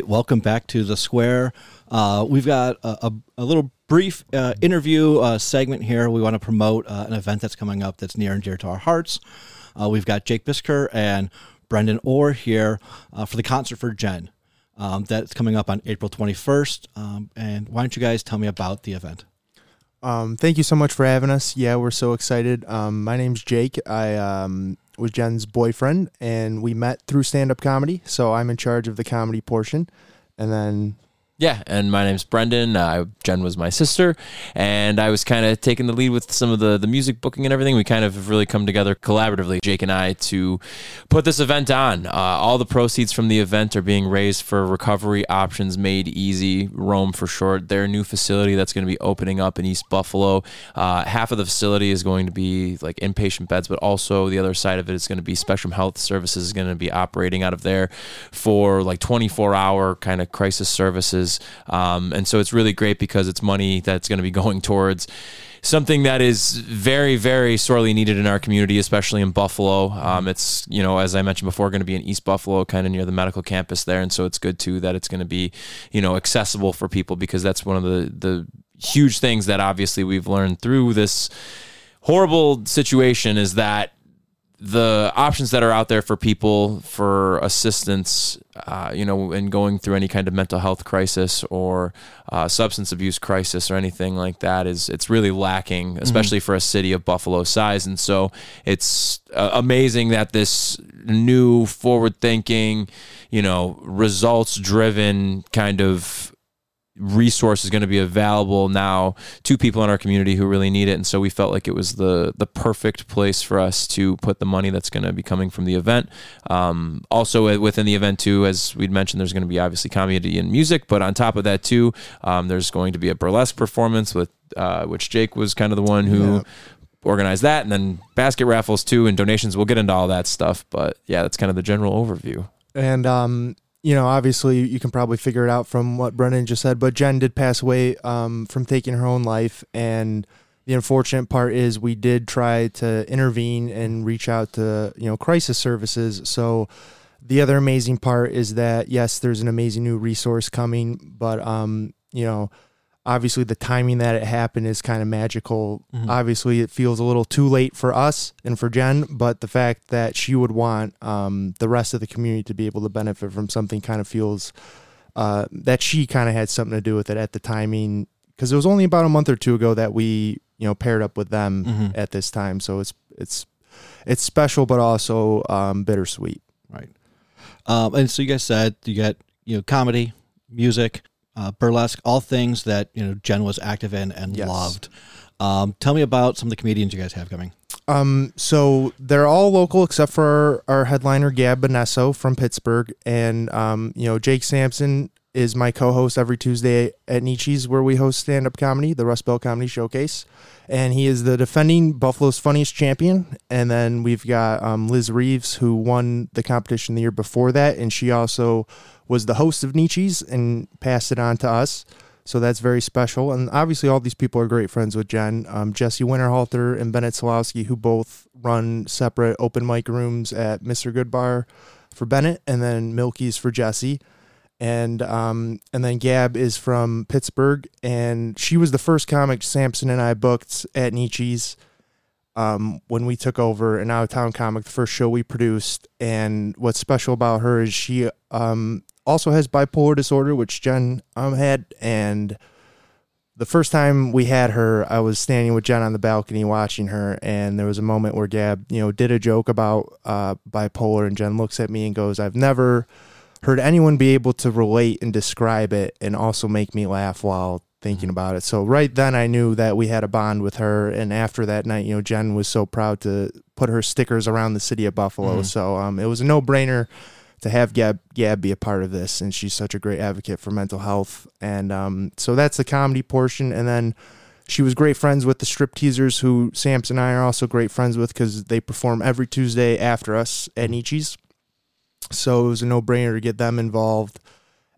right, welcome back to the square. Uh, we've got a, a, a little brief uh, interview uh, segment here. We want to promote uh, an event that's coming up that's near and dear to our hearts. Uh, we've got Jake Piskor and Brendan Orr here uh, for the concert for Jen. Um, that's coming up on April 21st. Um, and why don't you guys tell me about the event? Um, thank you so much for having us. Yeah, we're so excited. Um, my name's Jake. I um, was Jen's boyfriend, and we met through stand up comedy. So I'm in charge of the comedy portion. And then Yeah, and my name's Brendan. Uh, Jen was my sister, and I was kind of taking the lead with some of the the music booking and everything. We kind of really come together collaboratively, Jake and I, to put this event on. Uh, all the proceeds from the event are being raised for Recovery Options Made Easy, Rome for short. Their new facility that's going to be opening up in East Buffalo. Uh, half of the facility is going to be like inpatient beds, but also the other side of it is going to be Spectrum Health Services is going to be operating out of there for like 24 hour kind of crisis services. Um, and so it's really great because it's money that's going to be going towards something that is very, very sorely needed in our community, especially in Buffalo. Um, it's, you know, as I mentioned before, going to be in East Buffalo, kind of near the medical campus there. And so it's good too that it's going to be, you know, accessible for people because that's one of the, the huge things that obviously we've learned through this horrible situation is that the options that are out there for people for assistance, uh, you know, in going through any kind of mental health crisis or uh, substance abuse crisis or anything like that is it's really lacking, especially for a city of Buffalo size. And so it's uh, amazing that this new forward thinking, you know, results driven kind of resource is going to be available now to people in our community who really need it. And so we felt like it was the the perfect place for us to put the money that's going to be coming from the event. Um, also within the event too as we'd mentioned there's going to be obviously comedy and music but on top of that too um, there's going to be a burlesque performance with uh, which jake was kind of the one who Yeah. organized that and then basket raffles too and donations. We'll get into all that stuff but yeah that's kind of the general overview. And um, you know, obviously, you can probably figure it out from what Brendan just said. But Jen did pass away um, from taking her own life, and the unfortunate part is we did try to intervene and reach out to you know crisis services. So the other amazing part is that yes, there's an amazing new resource coming, but um, you know. Obviously, the timing that it happened is kind of magical. Obviously, it feels a little too late for us and for Jen, but the fact that she would want um, the rest of the community to be able to benefit from something kind of feels uh, that she kind of had something to do with it at the timing. Because it was only about a month or two ago that we, you know, paired up with them Mhm. at this time. So it's it's it's special, but also um, bittersweet. Right. Um, and so you guys said you got you know comedy, music, uh, burlesque, all things that you know Jen was active in and Yes. loved. Um, tell me about some of the comedians you guys have coming. Um, so they're all local except for our, our headliner Gab Bonesso from Pittsburgh, and um, you know Jake Sampson is my co-host every Tuesday at Nietzsche's where we host stand-up comedy, the Rust Belt Comedy Showcase, and he is the defending Buffalo's funniest champion. And then we've got um, Liz Reeves who won the competition the year before that, and she also was the host of Nietzsche's and passed it on to us. So that's very special. And obviously, all these people are great friends with Jen. Um, Jesse Winterhalter and Bennett Solowski, who both run separate open mic rooms at Mr. Goodbar for Bennett, and then Milkie's for Jesse. And um, and then Gab is from Pittsburgh, and she was the first comic Sampson and I booked at Nietzsche's um, when we took over an out of town comic, the first show we produced. And what's special about her is she um, also has bipolar disorder, which Jen um, had. And the first time we had her, I was standing with Jen on the balcony watching her, and there was a moment where Gab, you know, did a joke about uh, bipolar, and Jen looks at me and goes, "I've never heard anyone be able to relate and describe it, and also make me laugh while." Thinking about it. So, right then, I knew that we had a bond with her. And after that night, you know, Jen was so proud to put her stickers around the city of Buffalo. So, um, it was a no brainer to have Gab Gab be a part of this, and she's such a great advocate for mental health. And um, so that's the comedy portion, and then she was great friends with the strip teasers, who Sampson and I are also great friends with because they perform every Tuesday after us at Nietzsche's. So it was a no brainer to get them involved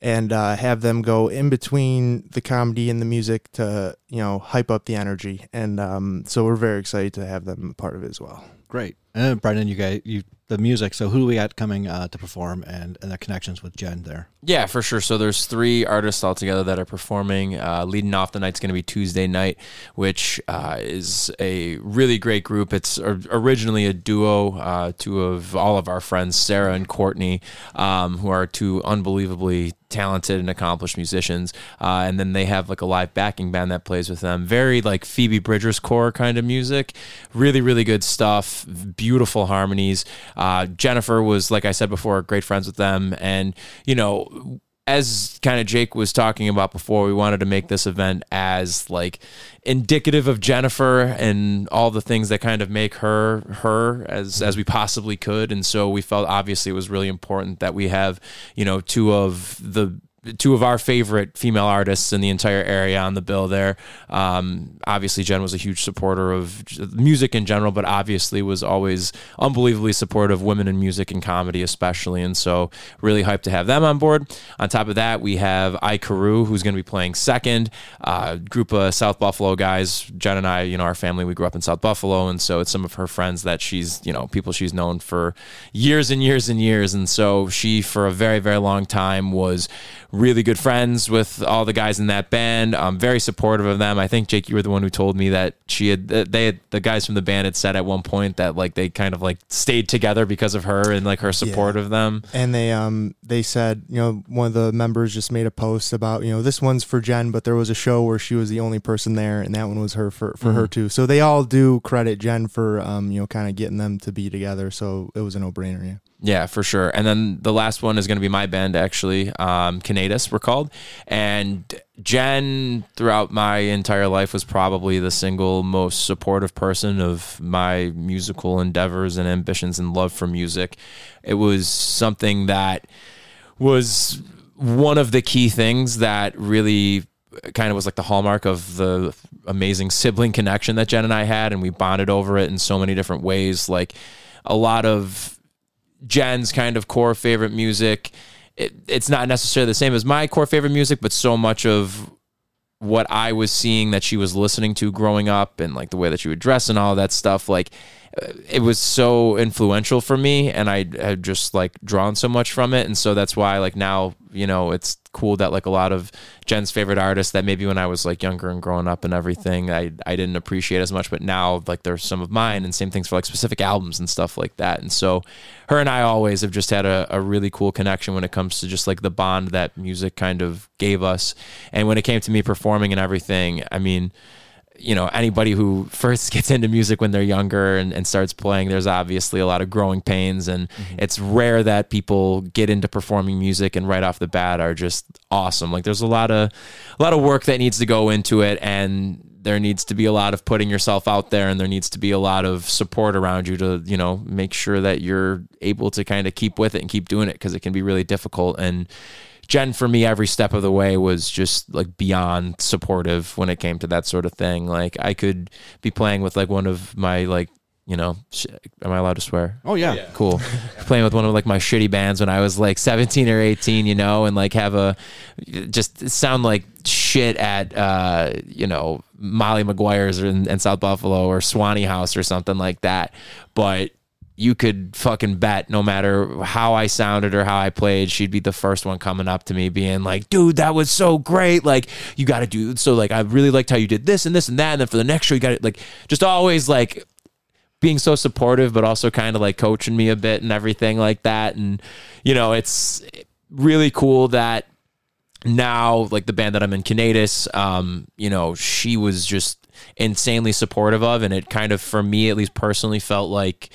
and uh, have them go in between the comedy and the music to you know hype up the energy, and um, so we're very excited to have them part of it as well. Great. And then Brendan, you guys, you the music. So who do we got coming uh, to perform, and and the connections with Jen there? Yeah, for sure. So there's three artists altogether that are performing. Uh, leading off the night's going to be Tuesday night, which uh, is a really great group. It's originally a duo, uh, two of all of our friends, Sarah and Courtney, um, who are two unbelievably talented and accomplished musicians. Uh, and then they have like a live backing band that plays with them. Very like Phoebe Bridgers core kind of music. Really, really good stuff. Beautiful harmonies. Uh, Jennifer was, like I said before, great friends with them. And, you know, as kind of Jake was talking about before, we wanted to make this event as like indicative of Jennifer and all the things that kind of make her her as as we possibly could. And so we felt obviously it was really important that we have, you know, two of the two of our favorite female artists in the entire area on the bill there. Um, obviously, Jen was a huge supporter of music in general, but obviously was always unbelievably supportive of women in music and comedy, especially. And so, really hyped to have them on board. On top of that, we have I Carew, who's going to be playing second. Uh, group of South Buffalo guys. Jen and I, you know, our family, we grew up in South Buffalo, and so it's some of her friends that she's, you know, people she's known for years and years and years. And so, she, for a very, very long time, was really good friends with all the guys in that band. I'm very supportive of them. I think Jake, you were the one who told me that she had they had, the guys from the band had said at one point that like they kind of like stayed together because of her and like her support yeah. of them. And they um they said you know one of the members just made a post about you know this one's for Jen, but there was a show where she was the only person there, and that one was her for for mm-hmm. her too. So they all do credit Jen for um you know kind of getting them to be together. So it was a no brainer. Yeah. Yeah, for sure. And then the last one is going to be my band, actually. Um, Canadas, we're called. And Jen, throughout my entire life, was probably the single most supportive person of my musical endeavors and ambitions and love for music. It was something that was one of the key things that really kind of was like the hallmark of the amazing sibling connection that Jen and I had. And we bonded over it in so many different ways. Like a lot of Jen's kind of core favorite music. It, it's not necessarily the same as my core favorite music, but so much of what I was seeing that she was listening to growing up and like the way that she would dress and all that stuff, like Uh, it was so influential for me and I had just like drawn so much from it. And so that's why like now, you know, it's cool that like a lot of Jen's favorite artists that maybe when I was like younger and growing up and everything, I, I didn't appreciate as much, but now like there's some of mine and same things for like specific albums and stuff like that. And so her and I always have just had a, a really cool connection when it comes to just like the bond that music kind of gave us. And when it came to me performing and everything, I mean, you know anybody who first gets into music when they're younger and, and starts playing there's obviously a lot of growing pains. And mm-hmm. it's rare that people get into performing music and right off the bat are just awesome. Like there's a lot of a lot of work that needs to go into it. And there needs to be a lot of putting yourself out there and there needs to be a lot of support around you to you know make sure that you're able to kind of keep with it and keep doing it because it can be really difficult. And Jen for me every step of the way was just like beyond supportive when it came to that sort of thing. Like I could be playing with like one of my like you know, sh- am I allowed to swear? Oh yeah, yeah. cool. Playing with one of like my shitty bands when I was like 17 or 18, you know, and like have a just sound like shit at uh, you know Molly Maguire's in, in South Buffalo or Swannie House or something like that. But you could fucking bet no matter how I sounded or how I played, she'd be the first one coming up to me being like, dude, that was so great. Like, you got to do so. Like, I really liked how you did this and this and that. And then for the next show, you got to like, just always like being so supportive, but also kind of like coaching me a bit and everything like that. And, you know, it's really cool that now, like the band that I'm in, Canadas, um, you know, she was just insanely supportive of. And it kind of, for me, at least personally, felt like,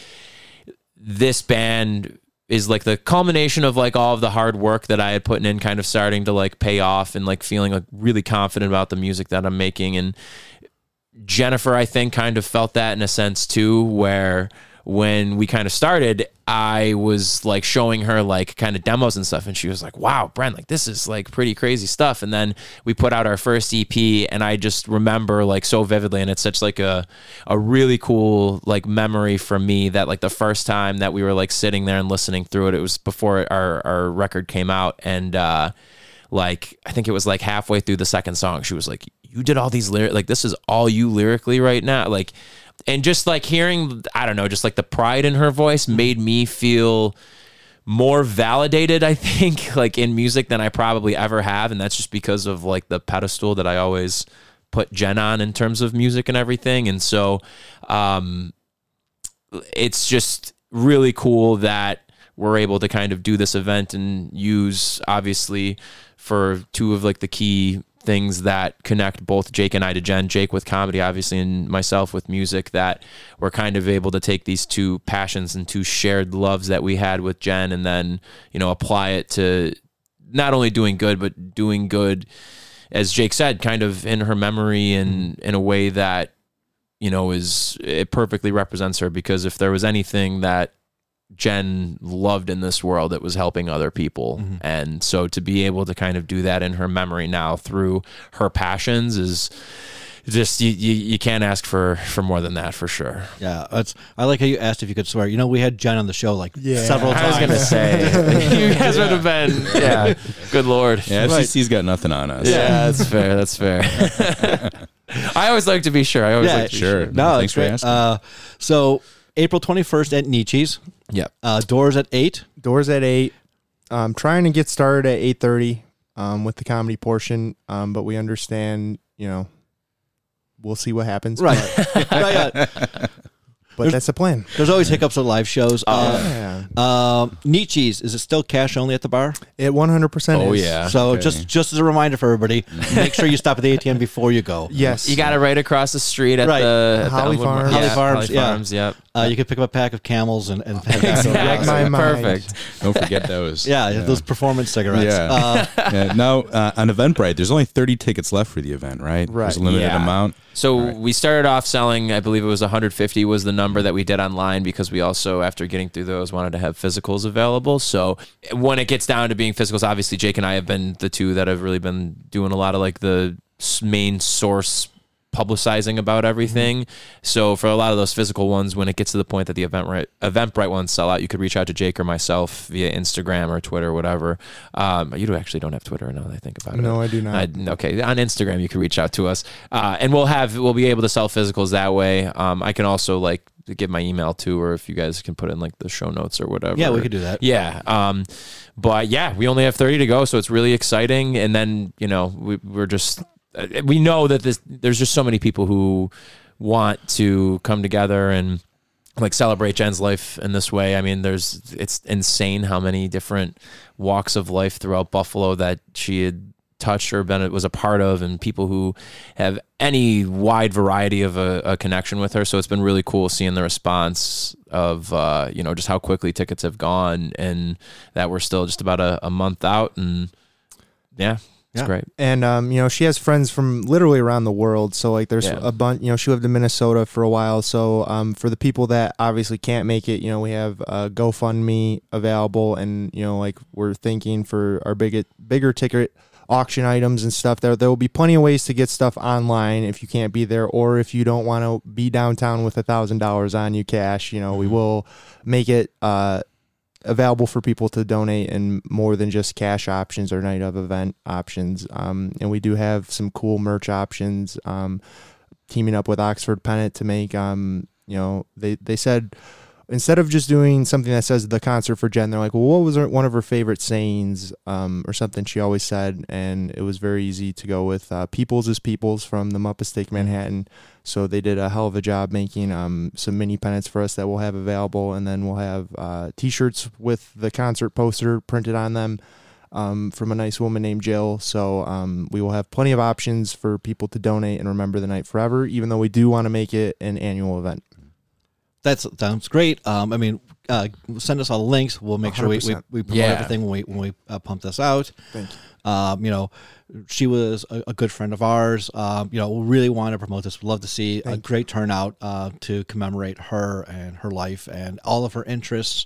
this band is like the culmination of like all of the hard work that I had put in kind of starting to like pay off and like feeling like really confident about the music that I'm making. And Jennifer I think kind of felt that in a sense too where when we kind of started, I was like showing her like kind of demos and stuff, and she was like, "Wow, Brent, like this is like pretty crazy stuff." And then we put out our first EP, and I just remember like so vividly, and it's such like a a really cool like memory for me that like the first time that we were like sitting there and listening through it, it was before our our record came out, and uh like I think it was like halfway through the second song, she was like, "You did all these lyrics, like this is all you lyrically right now." Like, and just like hearing, I don't know, just like the pride in her voice made me feel more validated i think like in music than i probably ever have. And that's just because of like the pedestal that i always put jen on in terms of music and everything. And so um it's just really cool that we're able to kind of do this event and use obviously for two of like the key things that connect both Jake and I to Jen. Jake with comedy, obviously, and myself with music. That we're kind of able to take these two passions and two shared loves that we had with Jen, and then you know apply it to not only doing good, but doing good, as Jake said, kind of in her memory and mm-hmm. in a way that you know is it perfectly represents her. Because if there was anything that Jen loved in this world it was helping other people. Mm-hmm. And so to be able to kind of do that in her memory now through her passions is just you, you, you can't ask for for more than that for sure. Yeah, it's. I like how you asked if you could swear. You know, we had Jen on the show like Yeah. several times. I was gonna say you guys would have been yeah. Good lord. Yeah, FCC's got nothing on us. Yeah, that's fair. That's fair. I always like to be sure. I always yeah, like to be sure. sure. No, Thanks it's for asking. Uh, so April twenty first at Nietzsche's. Yep. Uh, doors at eight. Doors at eight. I'm trying to get started at eight thirty um, with the comedy portion, um, but we understand, you know, we'll see what happens. Right. But, right. yeah. but that's the plan. There's always hiccups with live shows. Uh, yeah. um, Nietzsche's is it still cash only at the bar? It one hundred percent. Oh is. yeah. So Okay. just just as a reminder for everybody, make sure you stop at the ATM before you go. Yes. You got it right across the street at Right. the at the Holly Elmwood Farms. Yeah, Holly Farms, Holly yeah. Farms. Yep. Uh, you could pick up a pack of camels and, and head back. Exactly. my. Perfect. Don't forget those. Yeah, those performance cigarettes. Yeah. Uh, Yeah, now uh, on Eventbrite, there's only 30 tickets left for the event, right? Right. There's a limited Yeah. amount. So All right. we started off selling, I believe it was 150 was the number that we did online because we also, after getting through those, wanted to have physicals available. So when it gets down to being physicals, obviously Jake and I have been the two that have really been doing a lot of like the main source publicizing about everything. So for a lot of those physical ones, when it gets to the point that the event Eventbrite Eventbrite ones sell out, you could reach out to Jake or myself via Instagram or Twitter, or whatever. Um, you do actually don't have Twitter now that I think about it. No, I do not. I- okay, on Instagram you can reach out to us, uh, and we'll have we'll be able to sell physicals that way. Um, I can also like give my email too, or if you guys can put in like the show notes or whatever. yeah, we could do that. Yeah. Um, but yeah, we only have 30 to go, so it's really exciting. And then, you know, we, we're just, we know that this, there's just so many people who want to come together and like celebrate Jen's life in this way. I mean, there's, it's insane how many different walks of life throughout Buffalo that she had touched or been was a part of and people who have any wide variety of a, a connection with her so it's been really cool seeing the response of uh, you know just how quickly tickets have gone and that we're still just about a, a month out and yeah it's Yeah. great. And um, you know she has friends from literally around the world. So like there's Yeah. a bunch you know she lived in minnesota for a while. So um, for the people that obviously can't make it you know we have uh, gofundme available and you know like we're thinking for our big bigger ticket auction items and stuff. There there will be plenty of ways to get stuff online if you can't be there or if you don't want to be downtown with a thousand dollars on you cash you know we will make it uh, available for people to donate and more than just cash options or night of event options. Um, and we do have some cool merch options. Um, teaming up with Oxford Pennant to make, um, you know, they they said instead of just doing something that says the concert for Jen, they're like, well, what was her, one of her favorite sayings um, or something she always said, and it was very easy to go with uh, "Peoples is Peoples" from the Muppets Take Manhattan. So they did a hell of a job making um, some mini pennants for us that we'll have available, and then we'll have uh, T-shirts with the concert poster printed on them um, from a nice woman named Jill. So um, we will have plenty of options for people to donate and remember the night forever. Even though we do want to make it an annual event. That sounds great. Um, I mean, uh, send us all the links. We'll make sure we, we, we promote Yeah. everything when we when we uh, pump this out. Thank you. Um, you know, she was a, a good friend of ours. Um, you know, we really want to promote this. We'd love to see a great turnout uh, to commemorate her and her life and all of her interests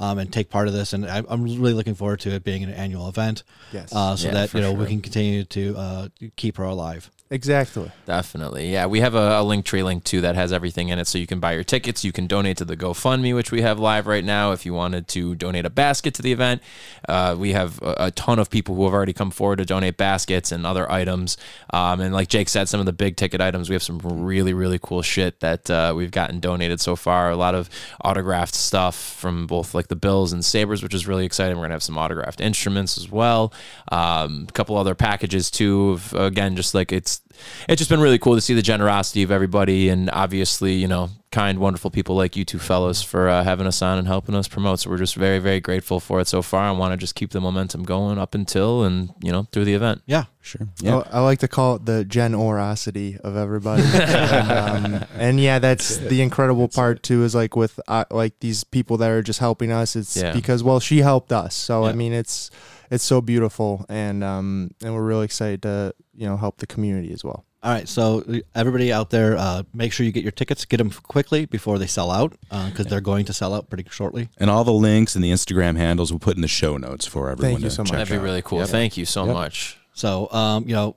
um, and take part of this. And I, I'm really looking forward to it being an annual event. Yes. Uh, so Yeah, that you know we can continue to uh, keep her alive. Exactly. Definitely. Yeah, we have a, a link tree link too that has everything in it. So you can buy your tickets. You can donate to the GoFundMe, which we have live right now. If you wanted to donate a basket to the event, uh, we have a, a ton of people who have already come forward to donate baskets and other items. Um, and like Jake said, some of the big ticket items, we have some really, really cool shit that uh, we've gotten donated so far. A lot of autographed stuff from both like the Bills and Sabres, which is really exciting. We're going to have some autographed instruments as well. Um, a couple other packages too. Of, again, just like it's it's just been really cool to see the generosity of everybody and obviously you know kind wonderful people like you two fellows for uh, having us on and helping us promote so we're just very very grateful for it so far and want to just keep the momentum going up until and you know through the event Yeah. Sure. Yeah. I, I like to call it the generosity of everybody. and, um, and yeah, that's the incredible part too. Is like with uh, like these people that are just helping us. It's Yeah. because well, she helped us. So I mean, it's it's so beautiful, and um, and we're really excited to you know help the community as well. All right, so uh, everybody out there, uh, make sure you get your tickets. Get them quickly before they sell out, because they're going to sell out pretty shortly. And all the links and the Instagram handles we'll put in the show notes for everyone. Thank you to so much. check that'd be out. really cool Yep. thank you so Yep. much So, um, you know,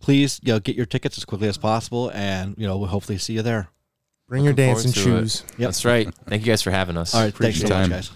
please, you know, get your tickets as quickly as possible, and you know, we'll hopefully see you there. Bring your Looking dancing forward to it. shoes. Yep. that's right thank you guys for having us All right, thanks so your much, time. guys.